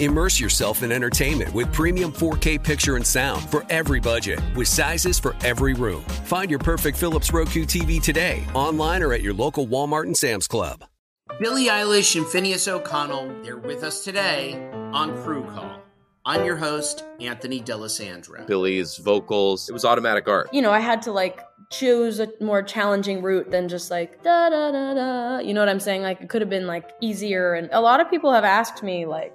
Immerse yourself in entertainment with premium 4K picture and sound for every budget, with sizes for every room. Find your perfect Philips Roku TV today, online or at your local Walmart and Sam's Club. Billie Eilish and Finneas O'Connell, they're with us today on Crew Call. I'm your host, Anthony D'Alessandro. Billie's vocals, it was automatic art. You know, I had to like choose a more challenging route than just like da da da da. You know what I'm saying? Like it could have been like easier. And a lot of people have asked me like,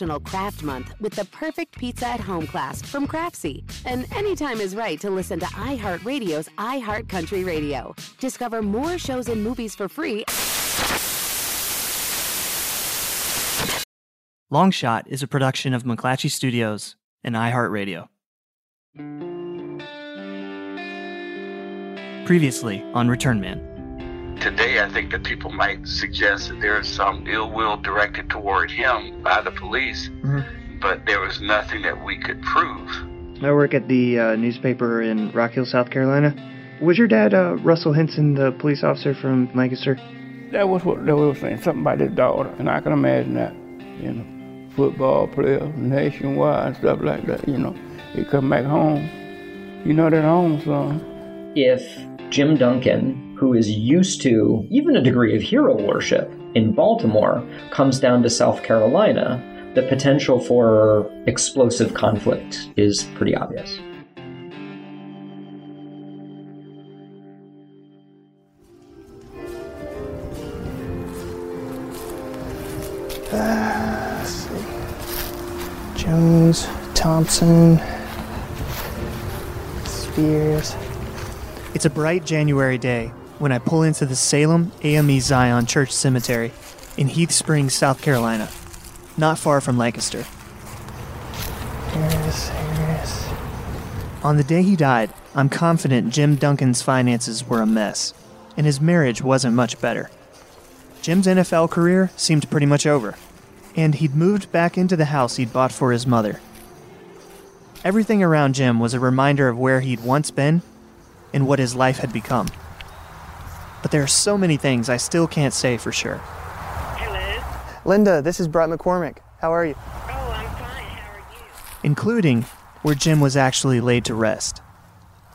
National Craft Month with the perfect pizza at home class from Craftsy. And anytime is right to listen to iHeartRadio's iHeartCountry Radio. Discover more shows and movies for free. Longshot is a production of McClatchy Studios and iHeartRadio. Previously on Return Man. Today, I think that people might suggest that there is some ill will directed toward him by the police, but there was nothing that we could prove. I work at the uh, newspaper in Rock Hill, South Carolina. Was your dad uh, Russell Henson, the police officer from Lancaster? That was what they were saying, something about his daughter, and I can imagine that, you know, football player nationwide and stuff like that, you know. He come back home, you know that home son. If Jim Duncan, who is used to even a degree of hero worship in Baltimore, comes down to South Carolina, the potential for explosive conflict is pretty obvious. Jones, Thompson, Spears. It's a bright January day when I pull into the Salem AME Zion Church Cemetery in Heath Springs, South Carolina, not far from Lancaster. Harris, Harris. On the day he died, I'm confident Jim Duncan's finances were a mess, and his marriage wasn't much better. Jim's NFL career seemed pretty much over, and he'd moved back into the house he'd bought for his mother. Everything around Jim was a reminder of where he'd once been and what his life had become. But there are so many things I still can't say for sure. Hello. Linda, this is Brett McCormick. How are you? Oh, I'm fine. How are you? including where Jim was actually laid to rest.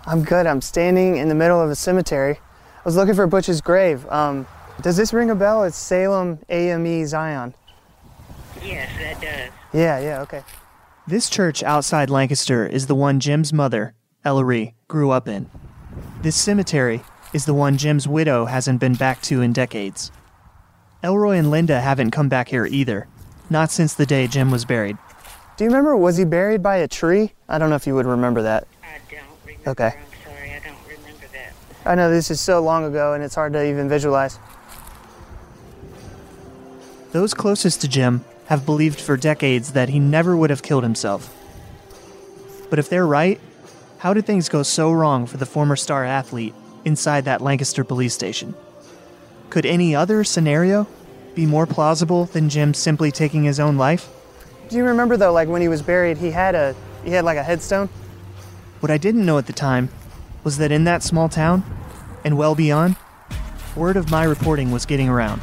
I'm good. I'm standing in the middle of a cemetery. I was looking for Butch's grave. Um, does this ring a bell? It's Salem AME Zion. Yes, that does. Yeah, yeah, okay. This church outside Lancaster is the one Jim's mother, Ellery, grew up in. This cemetery is the one Jim's widow hasn't been back to in decades. Elroy and Linda haven't come back here either, not since the day Jim was buried. Do you remember, was he buried by a tree? I don't know if you would remember that. I don't remember. Okay. I'm sorry, I don't remember that. I know this is so long ago and it's hard to even visualize. Those closest to Jim have believed for decades that he never would have killed himself. But if they're right, how did things go so wrong for the former star athlete inside that Lancaster police station? Could any other scenario be more plausible than Jim simply taking his own life? Do you remember though, like when he was buried, he had a he had like a headstone? What I didn't know at the time was that in that small town, and well beyond, word of my reporting was getting around.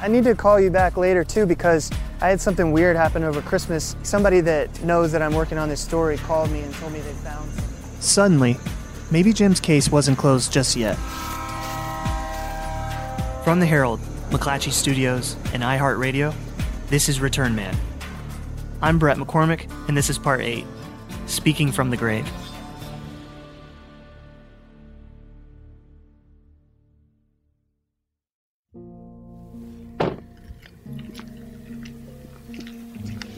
I need to call you back later too because I had something weird happen over Christmas. Somebody that knows that I'm working on this story called me and told me they found something. Suddenly, maybe Jim's case wasn't closed just yet. From the Herald, McClatchy Studios, and iHeartRadio, this is Return Man. I'm Brett McCormick, and this is part 8 Speaking from the Grave.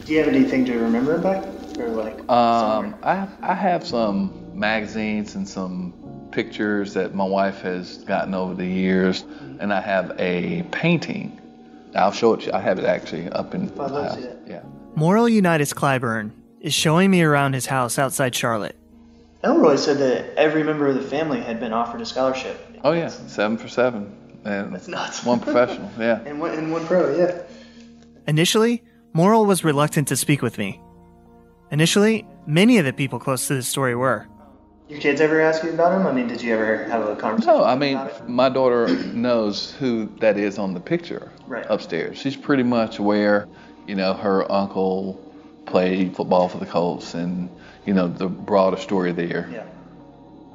Do you have anything to remember him by? Or like Um, I I have some magazines and some pictures that my wife has gotten over the years, and I have a painting. I'll show it to you. I have it actually up in I'd the house. see. Yeah. Moral Unitas Clyburn is showing me around his house outside Charlotte. Elroy said that every member of the family had been offered a scholarship. Oh yeah, seven for seven, and That's nuts. one professional. Yeah. And one, and one pro, yeah. Initially, Moral was reluctant to speak with me. Initially, many of the people close to this story were. Your kids ever ask you about him? I mean, did you ever have a conversation? No, I mean my daughter knows who that is on the picture Right. upstairs. She's pretty much aware. You know, her uncle played football for the Colts, and you know the broader story there. Yeah.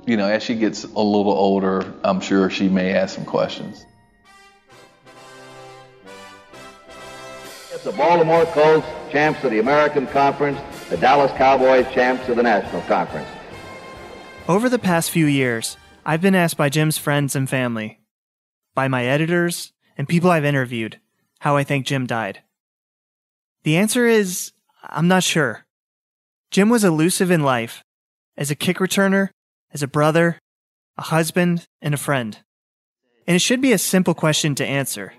You know, as she gets a little older, I'm sure she may ask some questions. The Baltimore Colts, champs of the American Conference, the Dallas Cowboys, champs of the National Conference. Over the past few years, I've been asked by Jim's friends and family, by my editors, and people I've interviewed, how I think Jim died. The answer is I'm not sure. Jim was elusive in life as a kick returner, as a brother, a husband, and a friend. And it should be a simple question to answer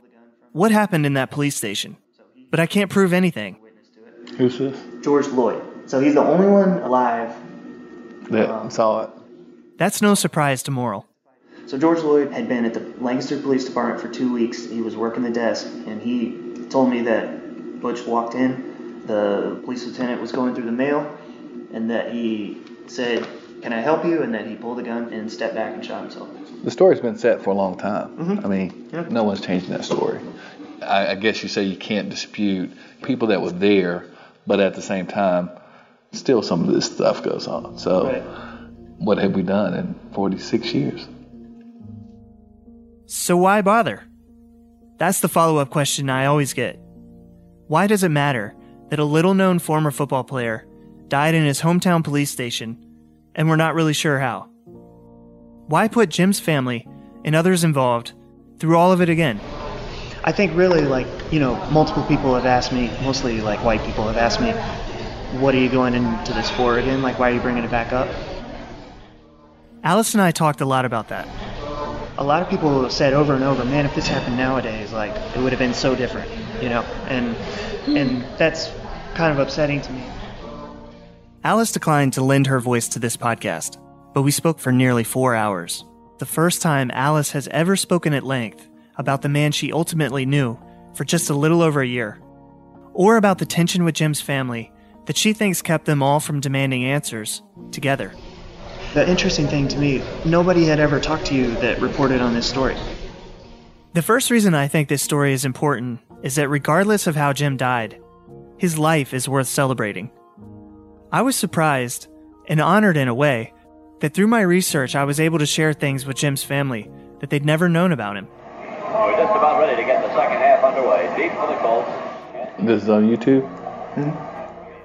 What happened in that police station? But I can't prove anything. Who's this? George Lloyd. So he's the only one alive. That saw it. That's no surprise to Moral. So George Lloyd had been at the Lancaster Police Department for two weeks. He was working the desk, and he told me that Butch walked in. The police lieutenant was going through the mail, and that he said, "Can I help you?" And that he pulled a gun and stepped back and shot himself. The story's been set for a long time. Mhm. I mean, Yeah. no one's changing that story. I, I guess you say you can't dispute people that were there, but at the same time, still some of this stuff goes on. So, Right. what have we done in 46 years? So why bother? That's the follow up question I always get. Why does it matter that a little known former football player died in his hometown police station and we're not really sure how? Why put Jim's family and others involved through all of it again? I think really like you know multiple people have asked me, mostly like white people have asked me, "What are you going into this for again? Like why are you bringing it back up?" Alice and I talked a lot about that. a lot of people said over and over, man, if this happened nowadays, like it would have been so different, you know, and and that's kind of upsetting to me. Alice declined to lend her voice to this podcast, but we spoke for nearly four hours. The first time Alice has ever spoken at length about the man she ultimately knew for just a little over a year, or about the tension with Jim's family that she thinks kept them all from demanding answers together. The interesting thing to me, nobody had ever talked to you that reported on this story. The first reason I think this story is important is that regardless of how Jim died, his life is worth celebrating. I was surprised and honored in a way that through my research I was able to share things with Jim's family that they'd never known about him. Oh, we're just about ready to get the second half underway. Deep for the Colts. This is on YouTube? Hmm?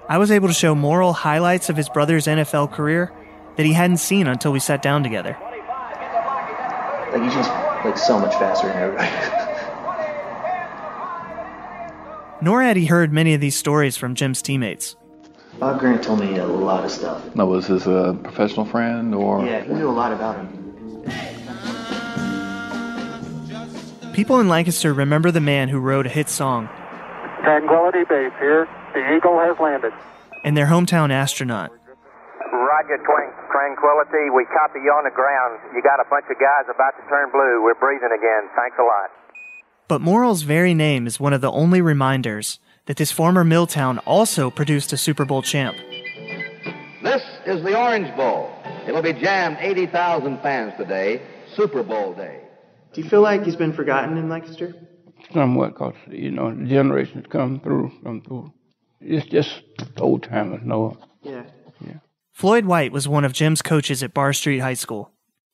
I was able to show moral highlights of his brother's NFL career that he hadn't seen until we sat down together. Like he's just like so much faster than everybody. Nor had he heard many of these stories from Jim's teammates. Bob Grant told me a lot of stuff. No, was this a uh, professional friend or? Yeah, he knew a lot about him. People in Lancaster remember the man who wrote a hit song Tranquility Base here. The Eagle has landed. and their hometown astronaut. Roger, Twan- Tranquility. We copy you on the ground. You got a bunch of guys about to turn blue. We're breathing again. Thanks a lot. But Morrill's very name is one of the only reminders that this former mill town also produced a Super Bowl champ. This is the Orange Bowl. It'll be jammed 80,000 fans today, Super Bowl day. Do you feel like he's been forgotten in Lancaster? Somewhat because, you know, the generations come through, come through. It's just old timers know. Yeah. Yeah. Floyd White was one of Jim's coaches at Barr Street High School.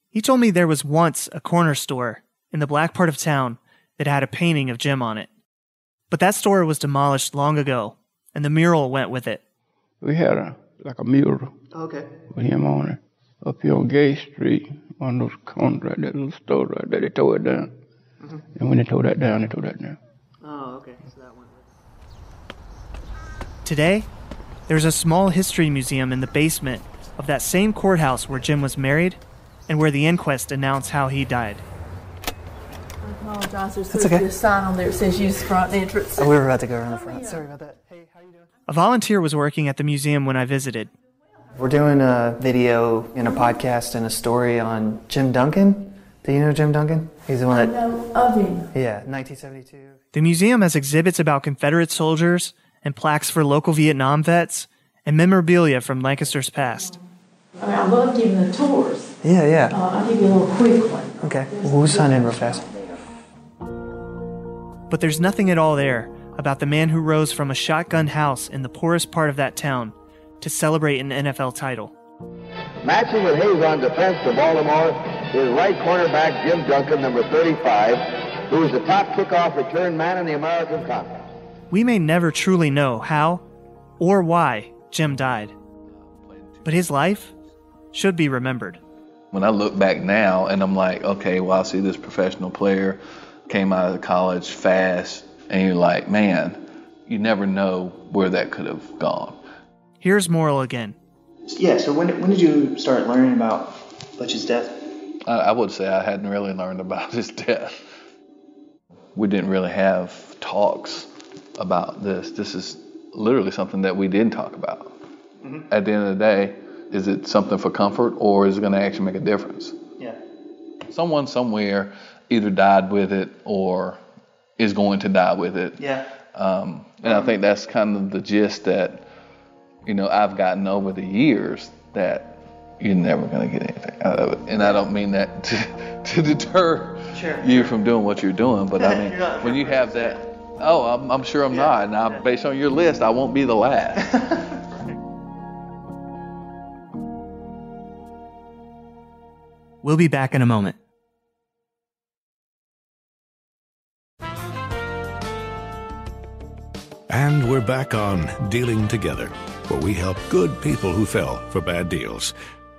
He told me there was once a corner store in the black part of town that had a painting of Jim on it. But that store was demolished long ago, and the mural went with it. We had a like a mural Okay. with him on it up here on Gay Street, one of those corners right there, little store right there. They tore it down. And when they tore that down, they tore that down. Oh, okay. So that one. Today, there's a small history museum in the basement of that same courthouse where Jim was married and where the inquest announced how he died. I apologize. There's That's supposed to be okay. a sign on there that says use front entrance. Oh, we were about to go around the front. Sorry about that. A volunteer was working at the museum when I visited. We're doing a video and a podcast and a story on Jim Duncan. Do you know Jim Duncan? He's the one that. know of him. Yeah, 1972. The museum has exhibits about Confederate soldiers and plaques for local Vietnam vets and memorabilia from Lancaster's past. I mean, I love giving the tours. Yeah, yeah. Uh, I'll give you a little quick one. Okay. We'll sign in real fast. But there's nothing at all there about the man who rose from a shotgun house in the poorest part of that town to celebrate an NFL title. Matching with Hayes on defense to Baltimore is right cornerback Jim Duncan, number 35, who is the top kickoff return man in the American Conference. We may never truly know how or why Jim died, but his life should be remembered. When I look back now and I'm like, okay, well, I see this professional player came out of college fast, and you're like, man, you never know where that could have gone. Here's Moral again. Yeah, so when, when did you start learning about Butch's death? I, I would say I hadn't really learned about his death. We didn't really have talks about this. This is literally something that we didn't talk about. At the end of the day, is it something for comfort or is it going to actually make a difference? Yeah. Someone somewhere either died with it or is going to die with it. Yeah. Um, and I think that's kind of the gist that, you know, I've gotten over the years that you're never going to get anything out of it. And I don't mean that to, to deter Sure. you from doing what you're doing, but I mean, when you have that, oh, I'm, I'm sure I'm not. Now, based on your list, I won't be the last. We'll be back in a moment. And we're back on Dealing Together, where we help good people who fell for bad deals.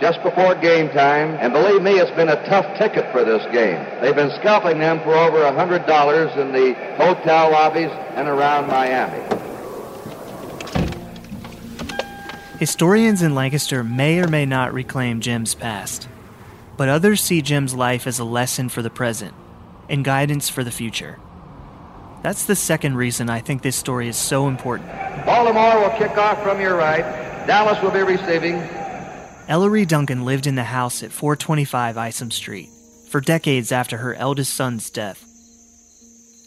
Just before game time, and believe me, it's been a tough ticket for this game. They've been scalping them for over a hundred dollars in the hotel lobbies and around Miami. Historians in Lancaster may or may not reclaim Jim's past, but others see Jim's life as a lesson for the present and guidance for the future. That's the second reason I think this story is so important. Baltimore will kick off from your right. Dallas will be receiving. Ellery Duncan lived in the house at 425 Isom Street for decades after her eldest son's death.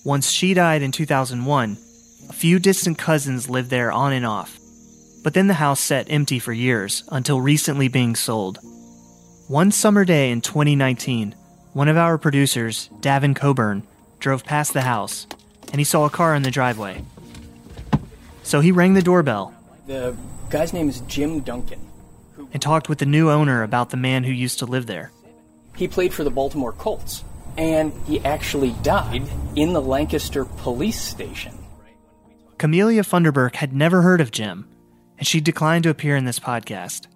Once she died in 2001, a few distant cousins lived there on and off, but then the house sat empty for years until recently being sold. One summer day in 2019, one of our producers, Davin Coburn, drove past the house and he saw a car in the driveway. So he rang the doorbell The guy's name is Jim Duncan. And talked with the new owner about the man who used to live there. He played for the Baltimore Colts, and he actually died in the Lancaster police station. Camelia Funderburk had never heard of Jim, and she declined to appear in this podcast.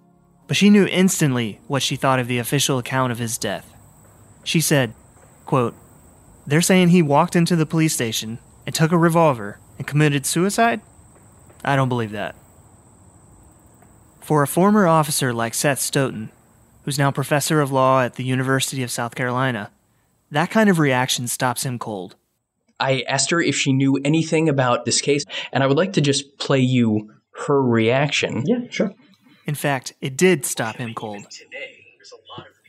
But she knew instantly what she thought of the official account of his death. She said, quote, They're saying he walked into the police station and took a revolver and committed suicide? I don't believe that. For a former officer like Seth Stoughton, who's now professor of law at the University of South Carolina, that kind of reaction stops him cold. I asked her if she knew anything about this case, and I would like to just play you her reaction. Yeah, sure. In fact, it did stop him cold.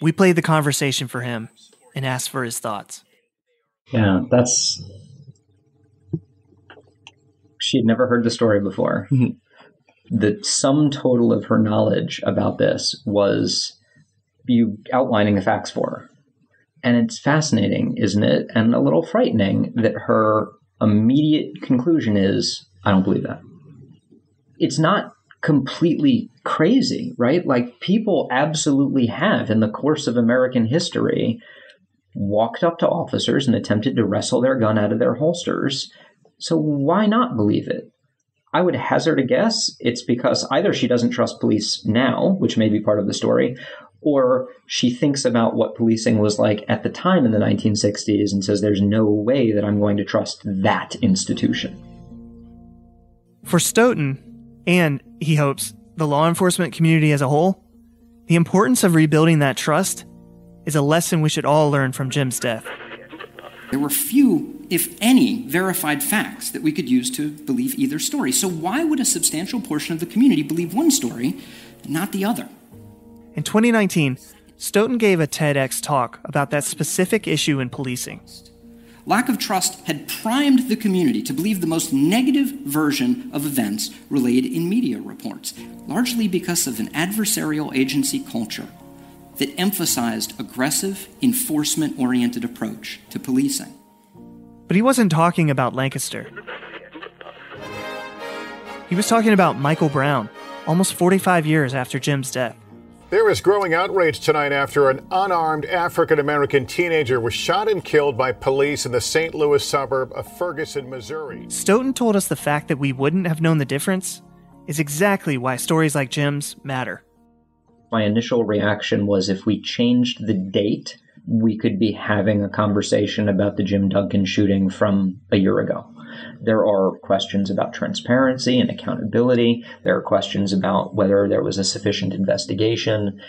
We played the conversation for him and asked for his thoughts. Yeah, that's. She had never heard the story before. Mm-hmm. The sum total of her knowledge about this was you outlining the facts for her. And it's fascinating, isn't it? And a little frightening that her immediate conclusion is, I don't believe that. It's not completely crazy, right? Like people absolutely have, in the course of American history, walked up to officers and attempted to wrestle their gun out of their holsters. So why not believe it? I would hazard a guess it's because either she doesn't trust police now, which may be part of the story, or she thinks about what policing was like at the time in the 1960s and says there's no way that I'm going to trust that institution. For Stoughton, and he hopes the law enforcement community as a whole, the importance of rebuilding that trust is a lesson we should all learn from Jim's death. There were few, if any, verified facts that we could use to believe either story. So, why would a substantial portion of the community believe one story and not the other? In 2019, Stoughton gave a TEDx talk about that specific issue in policing. Lack of trust had primed the community to believe the most negative version of events relayed in media reports, largely because of an adversarial agency culture that emphasized aggressive, enforcement oriented approach to policing. But he wasn't talking about Lancaster. He was talking about Michael Brown, almost 45 years after Jim's death. There is growing outrage tonight after an unarmed African American teenager was shot and killed by police in the St. Louis suburb of Ferguson, Missouri. Stoughton told us the fact that we wouldn't have known the difference is exactly why stories like Jim's matter. My initial reaction was if we changed the date, we could be having a conversation about the Jim Duncan shooting from a year ago. There are questions about transparency and accountability. There are questions about whether there was a sufficient investigation.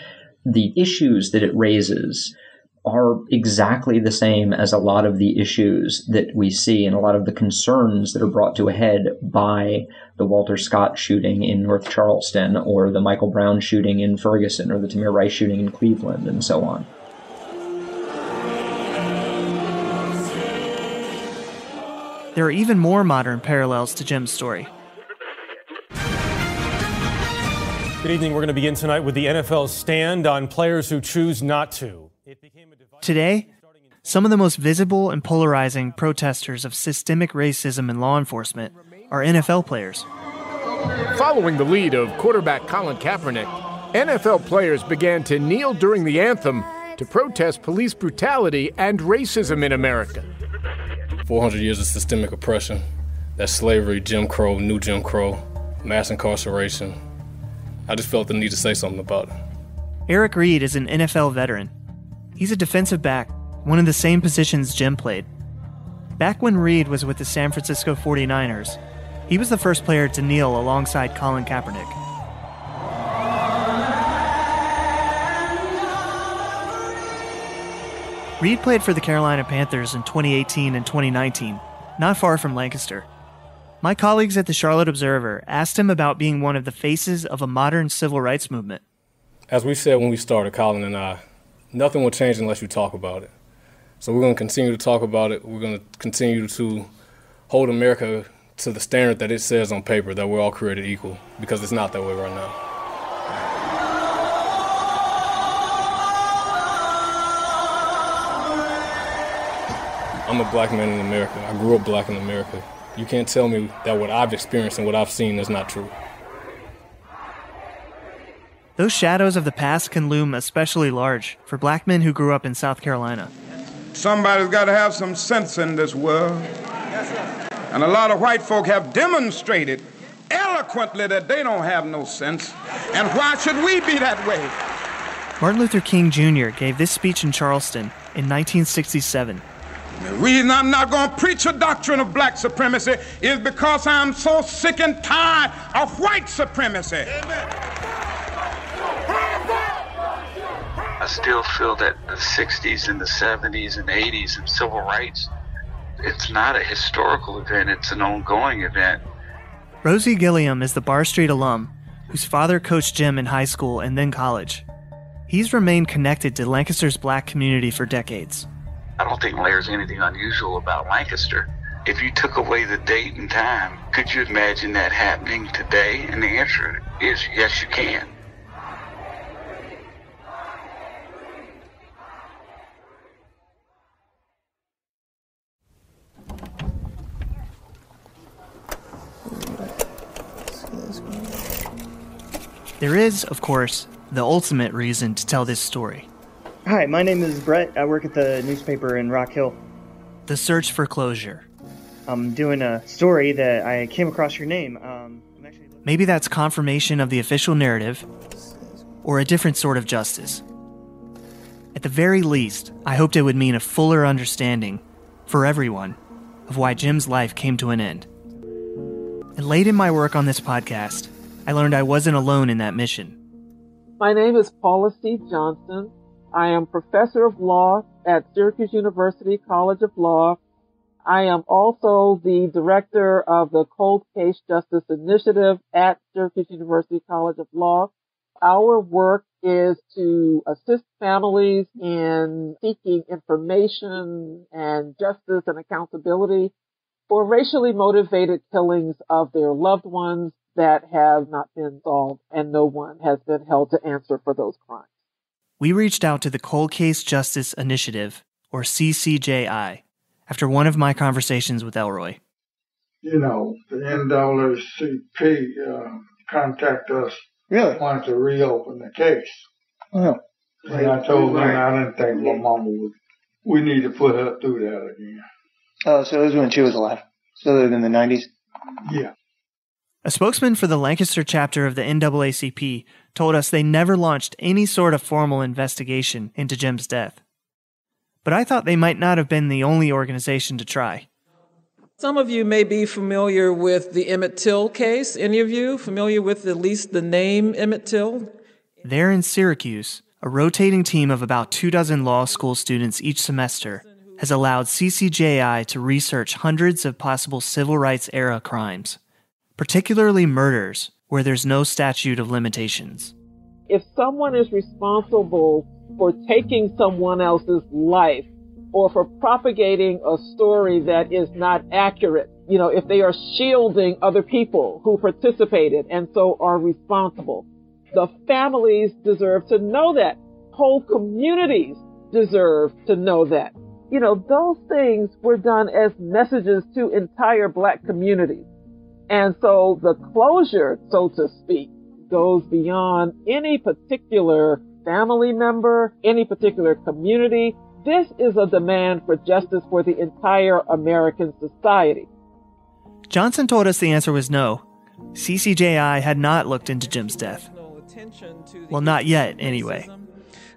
The issues that it raises are exactly the same as a lot of the issues that we see and a lot of the concerns that are brought to a head by the Walter Scott shooting in North Charleston or the Michael Brown shooting in Ferguson or the Tamir Rice shooting in Cleveland and so on. There are even more modern parallels to Jim's story. Good evening. We're going to begin tonight with the NFL's stand on players who choose not to. Today, some of the most visible and polarizing protesters of systemic racism in law enforcement are NFL players. Following the lead of quarterback Colin Kaepernick, NFL players began to kneel during the anthem to protest police brutality and racism in America. 400 years of systemic oppression. That's slavery, Jim Crow, new Jim Crow, mass incarceration. I just felt the need to say something about it. Eric Reid is an NFL veteran. He's a defensive back, one of the same positions Jim played. Back when Reid was with the San Francisco 49ers, he was the first player to kneel alongside Colin Kaepernick. Reid played for the Carolina Panthers in 2018 and 2019, not far from Lancaster. My colleagues at the Charlotte Observer asked him about being one of the faces of a modern civil rights movement. As we said when we started, Colin and I, nothing will change unless you talk about it. So we're going to continue to talk about it. We're going to continue to hold America to the standard that it says on paper that we're all created equal because it's not that way right now. I'm a black man in America. I grew up black in America. You can't tell me that what I've experienced and what I've seen is not true. Those shadows of the past can loom especially large for black men who grew up in South Carolina. Somebody's got to have some sense in this world. And a lot of white folk have demonstrated eloquently that they don't have no sense. And why should we be that way? Martin Luther King Jr. gave this speech in Charleston in 1967. The reason I'm not going to preach a doctrine of black supremacy is because I'm so sick and tired of white supremacy. I still feel that the 60s and the 70s and 80s and civil rights, it's not a historical event, it's an ongoing event. Rosie Gilliam is the Barr Street alum whose father coached Jim in high school and then college. He's remained connected to Lancaster's black community for decades. I don't think there's anything unusual about Lancaster. If you took away the date and time, could you imagine that happening today? And the answer is yes, you can. There is, of course, the ultimate reason to tell this story. Hi, my name is Brett. I work at the newspaper in Rock Hill. The search for closure. I'm doing a story that I came across your name. Um, Maybe that's confirmation of the official narrative, or a different sort of justice. At the very least, I hoped it would mean a fuller understanding, for everyone, of why Jim's life came to an end. And late in my work on this podcast, I learned I wasn't alone in that mission. My name is Paula C. Johnson. I am professor of law at Syracuse University College of Law. I am also the director of the Cold Case Justice Initiative at Syracuse University College of Law. Our work is to assist families in seeking information and justice and accountability for racially motivated killings of their loved ones that have not been solved and no one has been held to answer for those crimes we reached out to the Cold Case Justice Initiative, or CCJI, after one of my conversations with Elroy. You know, the NAACP uh, contacted us. Really? Wanted to reopen the case. Oh. And I told them I didn't think my mama would. We need to put her through that again. Oh, so it was when she was alive. So in the 90s? Yeah. A spokesman for the Lancaster chapter of the NAACP told us they never launched any sort of formal investigation into Jim's death. But I thought they might not have been the only organization to try. Some of you may be familiar with the Emmett Till case. Any of you familiar with at least the name Emmett Till? There in Syracuse, a rotating team of about two dozen law school students each semester has allowed CCJI to research hundreds of possible civil rights era crimes particularly murders, where there's no statute of limitations. If someone is responsible for taking someone else's life or for propagating a story that is not accurate, you know, if they are shielding other people who participated and so are responsible, the families deserve to know that. Whole communities deserve to know that. You know, those things were done as messages to entire black communities. And so the closure, so to speak, goes beyond any particular family member, any particular community. This is a demand for justice for the entire American society. Johnson told us the answer was no. CCJI had not looked into Jim's death. Well, not yet, anyway.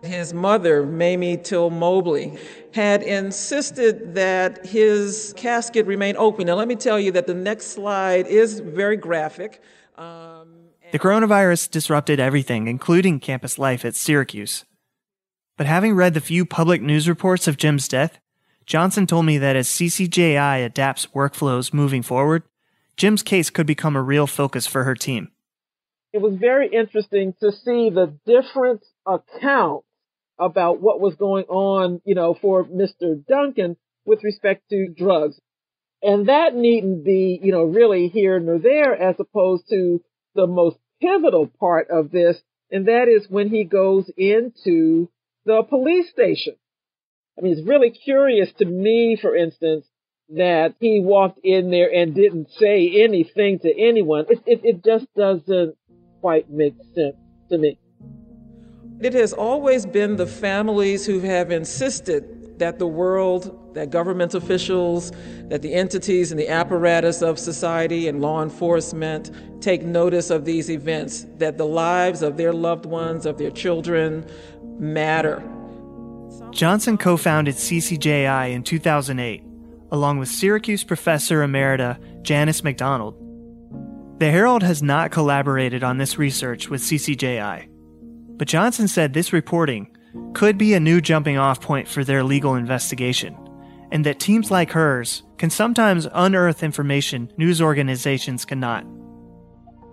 His mother, Mamie Till Mobley, had insisted that his casket remain open. Now, let me tell you that the next slide is very graphic. Um, the coronavirus disrupted everything, including campus life at Syracuse. But having read the few public news reports of Jim's death, Johnson told me that as CCJI adapts workflows moving forward, Jim's case could become a real focus for her team. It was very interesting to see the different accounts about what was going on, you know, for Mr. Duncan with respect to drugs. And that needn't be, you know, really here nor there as opposed to the most pivotal part of this. And that is when he goes into the police station. I mean, it's really curious to me, for instance, that he walked in there and didn't say anything to anyone. It, it, it just doesn't quite make sense to me. It has always been the families who have insisted that the world, that government officials, that the entities and the apparatus of society and law enforcement take notice of these events, that the lives of their loved ones, of their children, matter. Johnson co founded CCJI in 2008, along with Syracuse professor emerita Janis McDonald. The Herald has not collaborated on this research with CCJI, but Johnson said this reporting could be a new jumping off point for their legal investigation, and that teams like hers can sometimes unearth information news organizations cannot.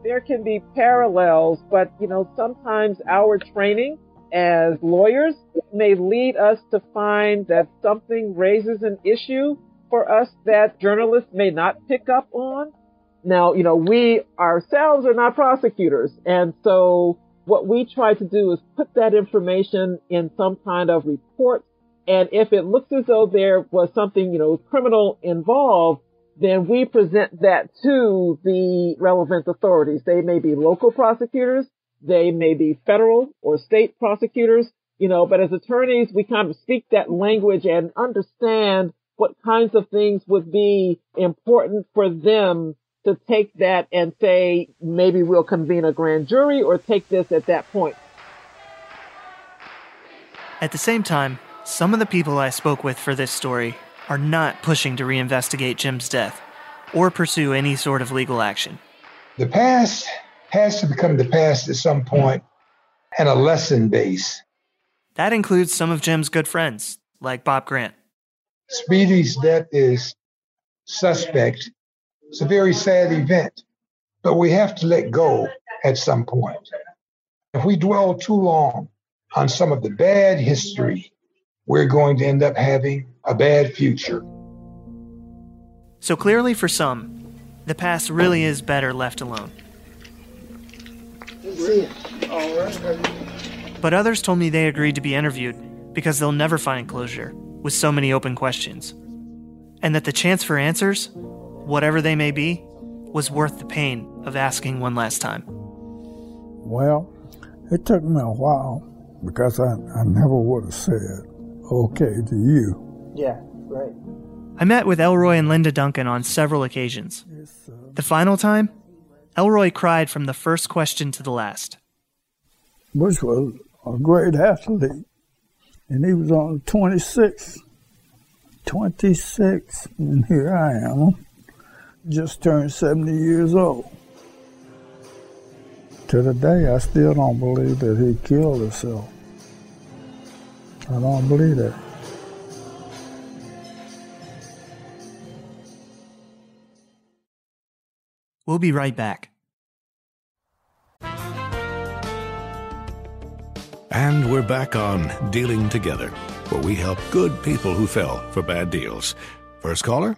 There can be parallels, but you know, sometimes our training as lawyers may lead us to find that something raises an issue for us that journalists may not pick up on. Now, you know, we ourselves are not prosecutors. And so what we try to do is put that information in some kind of report. And if it looks as though there was something, you know, criminal involved, then we present that to the relevant authorities. They may be local prosecutors. They may be federal or state prosecutors, you know, but as attorneys, we kind of speak that language and understand what kinds of things would be important for them to take that and say, maybe we'll convene a grand jury or take this at that point. At the same time, some of the people I spoke with for this story are not pushing to reinvestigate Jim's death or pursue any sort of legal action. The past has to become the past at some point and a lesson base. That includes some of Jim's good friends, like Bob Grant. Speedy's death is suspect. It's a very sad event, but we have to let go at some point. If we dwell too long on some of the bad history, we're going to end up having a bad future. So clearly, for some, the past really is better left alone. But others told me they agreed to be interviewed because they'll never find closure with so many open questions. And that the chance for answers, whatever they may be, was worth the pain of asking one last time. Well, it took me a while because I, I never would have said okay to you. Yeah, right. I met with Elroy and Linda Duncan on several occasions. The final time, Elroy cried from the first question to the last. Butch was a great athlete, and he was on 26. 26, and here I am, just turned 70 years old. To the day, I still don't believe that he killed himself. I don't believe that. We'll be right back. And we're back on Dealing Together, where we help good people who fell for bad deals. First caller?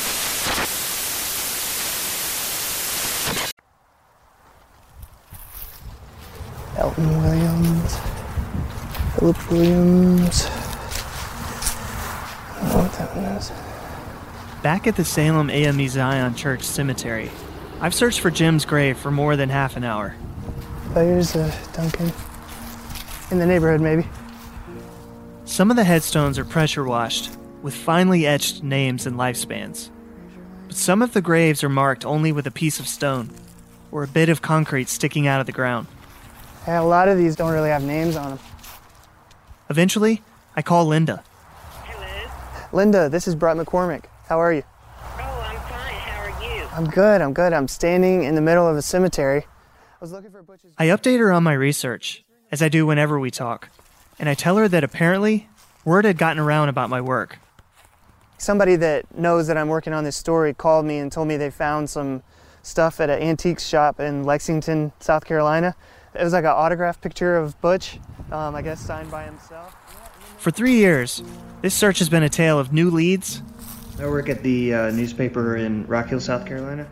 Elton Williams, Philip Williams. I don't know what that one is. Back at the Salem AME Zion Church Cemetery, I've searched for Jim's grave for more than half an hour. Oh, here's uh, Duncan. In the neighborhood, maybe. Some of the headstones are pressure washed, with finely etched names and lifespans. But some of the graves are marked only with a piece of stone, or a bit of concrete sticking out of the ground. Yeah, a lot of these don't really have names on them. Eventually, I call Linda. Hey, Liz. Linda, this is Brett McCormick. How are you? Oh, I'm fine. How are you? I'm good. I'm good. I'm standing in the middle of a cemetery. I was looking for Butch's. I update her on my research, as I do whenever we talk, and I tell her that apparently word had gotten around about my work. Somebody that knows that I'm working on this story called me and told me they found some stuff at an antiques shop in Lexington, South Carolina. It was like an autograph picture of Butch, um, I guess signed by himself. For three years, this search has been a tale of new leads I work at the uh, newspaper in Rock Hill, South Carolina.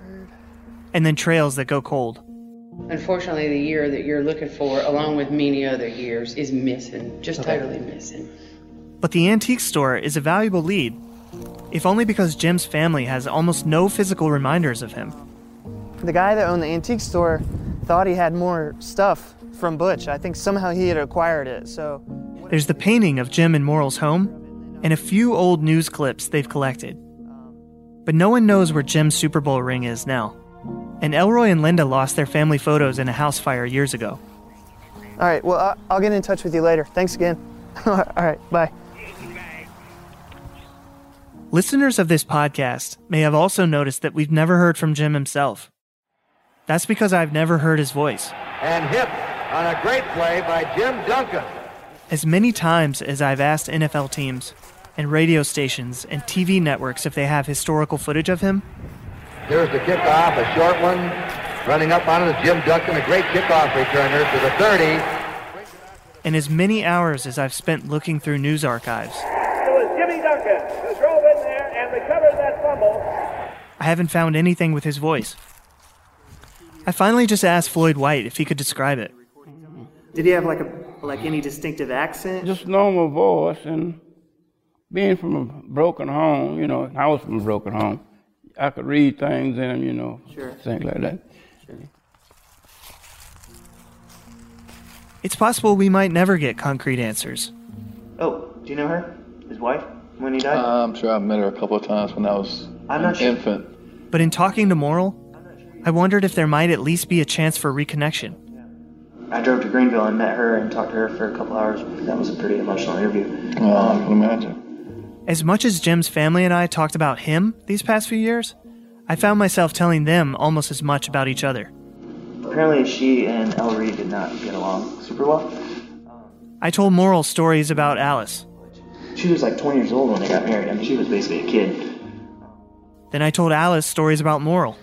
and then trails that go cold. Unfortunately, the year that you're looking for, along with many other years, is missing. Just Okay. totally missing. But the antique store is a valuable lead, if only because Jim's family has almost no physical reminders of him. The guy that owned the antique store thought he had more stuff from Butch. I think somehow he had acquired it. So There's the painting of Jim and Morrill's home, and a few old news clips they've collected. But no one knows where Jim's Super Bowl ring is now. And Elroy and Linda lost their family photos in a house fire years ago. All right, well, I'll get in touch with you later. Thanks again. All right, bye. Listeners of this podcast may have also noticed that we've never heard from Jim himself. That's because I've never heard his voice. And hit on a great play by Jim Duncan. As many times as I've asked NFL teams and radio stations and TV networks if they have historical footage of him, Here's the kickoff, a short one. Running up on it is Jim Duncan, a great kickoff returner to the 30. and as many hours as I've spent looking through news archives, It was Jimmy Duncan who drove in there and recovered that fumble. I haven't found anything with his voice. I finally just asked Floyd White if he could describe it. Did he have like a like any distinctive accent? Just normal voice and being from a broken home, you know, I was from a broken home. I could read things in him, you know, Sure. things like that. It's possible we might never get concrete answers. Oh, do you know her? His wife? when he died? Uh, I'm sure I've met her a couple of times when I was I'm an not sure. infant. But in talking to Morrill, I wondered if there might at least be a chance for reconnection. I drove to Greenville and met her and talked to her for a couple hours. That was a pretty emotional interview. Uh, I can imagine. As much as Jim's family and I talked about him these past few years, I found myself telling them almost as much about each other. Apparently, she and El Reed did not get along super well. I told Morrill stories about Alice. She was like 20 years old when they got married. I mean, she was basically a kid. Then I told Alice stories about Morrill.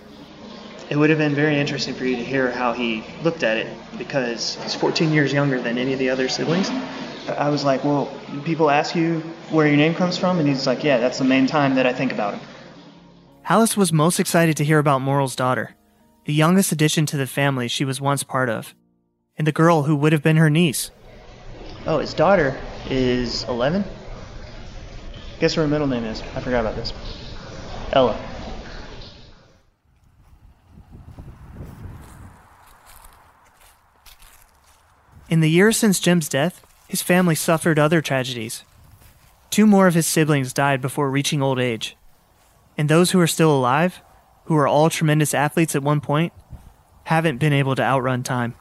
It would have been very interesting for you to hear how he looked at it because he's 14 years younger than any of the other siblings. I was like, Well, people ask you where your name comes from? And he's like, Yeah, that's the main time that I think about him. Alice was most excited to hear about Morrill's daughter, the youngest addition to the family she was once part of, and the girl who would have been her niece. Oh, his daughter is 11? Guess what her middle name is? I forgot about this. Ella. In the years since Jim's death, his family suffered other tragedies. Two more of his siblings died before reaching old age. And those who are still alive, who are all tremendous athletes at one point, haven't been able to outrun time.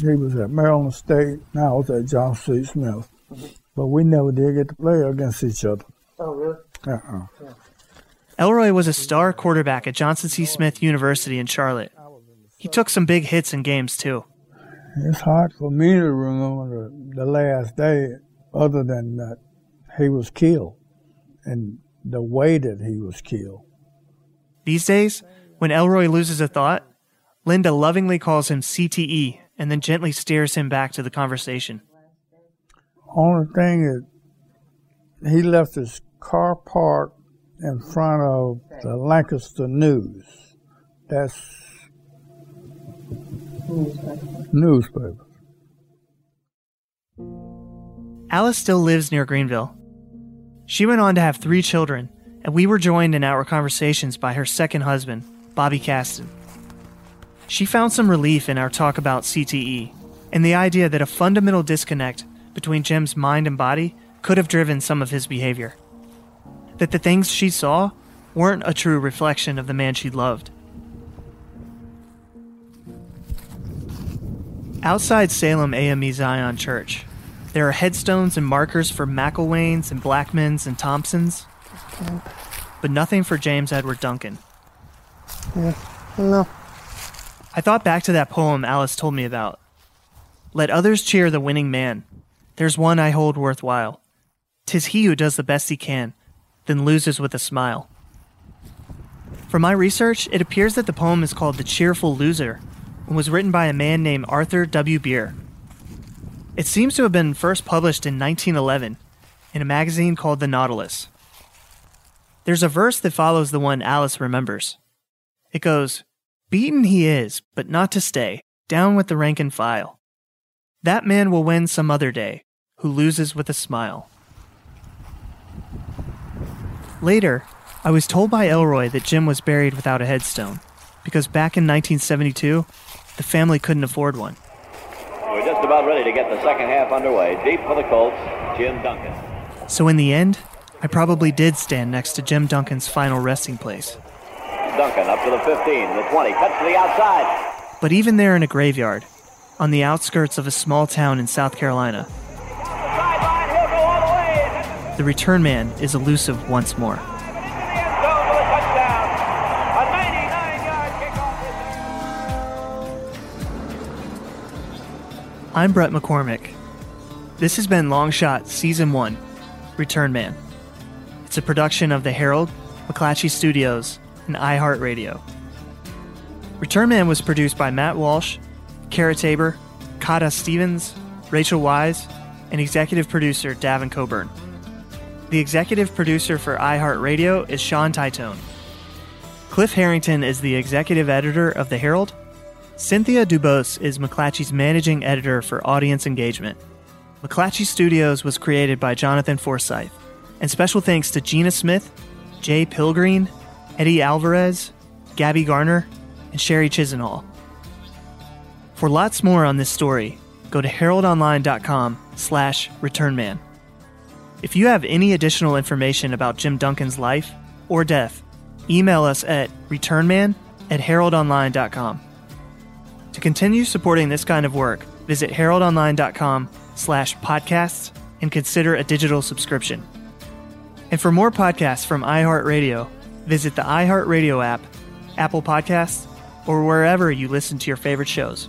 He was at Maryland State, and I was at John C. Smith. But we never did get to play against each other. Oh, really? Uh-uh. Elroy was a star quarterback at Johnson C. Smith University in Charlotte. He took some big hits in games, too. It's hard for me to remember the, the last day, other than that he was killed and the way that he was killed. These days, when Elroy loses a thought, Linda lovingly calls him CTE and then gently steers him back to the conversation. Only thing is, he left his car parked in front of the Lancaster News. That's newspaper. Alice still lives near Greenville. She went on to have three children, and we were joined in our conversations by her second husband, Bobby Caston. She found some relief in our talk about CTE and the idea that a fundamental disconnect between Jim's mind and body could have driven some of his behavior. That the things she saw weren't a true reflection of the man she loved. Outside Salem AME Zion Church, there are headstones and markers for McElwains and Blackmans and Thompsons, but nothing for James Edward Duncan. Yeah, I. I thought back to that poem Alice told me about. Let others cheer the winning man. There's one I hold worthwhile. Tis he who does the best he can, then loses with a smile. From my research, it appears that the poem is called The Cheerful Loser and was written by a man named Arthur W. Beer. It seems to have been first published in 1911 in a magazine called The Nautilus. There's a verse that follows the one Alice remembers. It goes, Beaten he is, but not to stay, down with the rank and file. That man will win some other day, who loses with a smile. Later, I was told by Elroy that Jim was buried without a headstone, because back in 1972, the family couldn't afford one. We're just about ready to get the second half underway. Deep for the Colts, Jim Duncan. So in the end, I probably did stand next to Jim Duncan's final resting place. Duncan up to the 15, the 20, cuts to the outside. But even there in a graveyard, on the outskirts of a small town in South Carolina, the return man is elusive once more. I'm Brett McCormick. This has been Long Shot Season 1 Return Man. It's a production of The Herald, McClatchy Studios, and iHeartRadio. Return Man was produced by Matt Walsh, Kara Tabor, Kata Stevens, Rachel Wise, and executive producer Davin Coburn. The executive producer for iHeartRadio is Sean Titone. Cliff Harrington is the executive editor of The Herald. Cynthia Dubose is McClatchy's managing editor for audience engagement. McClatchy Studios was created by Jonathan Forsythe. And special thanks to Gina Smith, Jay Pilgreen, Eddie Alvarez, Gabby Garner, and Sherry Chisenhall. For lots more on this story, go to heraldonline.com slash returnman. If you have any additional information about Jim Duncan's life or death, email us at returnman at heraldonline.com. To continue supporting this kind of work, visit heraldonline.com slash podcasts and consider a digital subscription. And for more podcasts from iHeartRadio, visit the iHeartRadio app, Apple Podcasts, or wherever you listen to your favorite shows.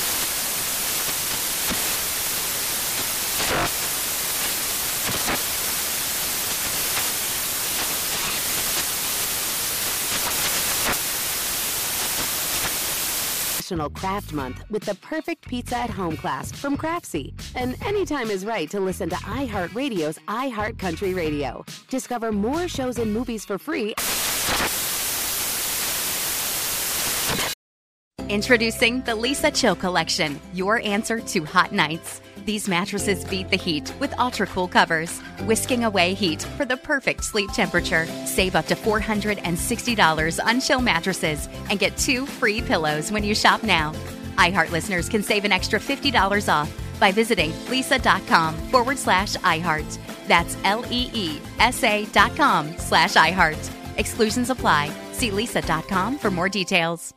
National Craft Month with the perfect pizza at home class from Craftsy. And anytime is right to listen to iHeartRadio's iHeartCountry Radio. Discover more shows and movies for free. Introducing the Leesa Chill Collection, your answer to hot nights. These mattresses beat the heat with ultra cool covers, whisking away heat for the perfect sleep temperature. Save up to $460 on chill mattresses and get two free pillows when you shop now. iHeart listeners can save an extra $50 off by visiting leesa.com forward slash iHeart. That's L E E S A dot com slash iHeart. Exclusions apply. See leesa.com for more details.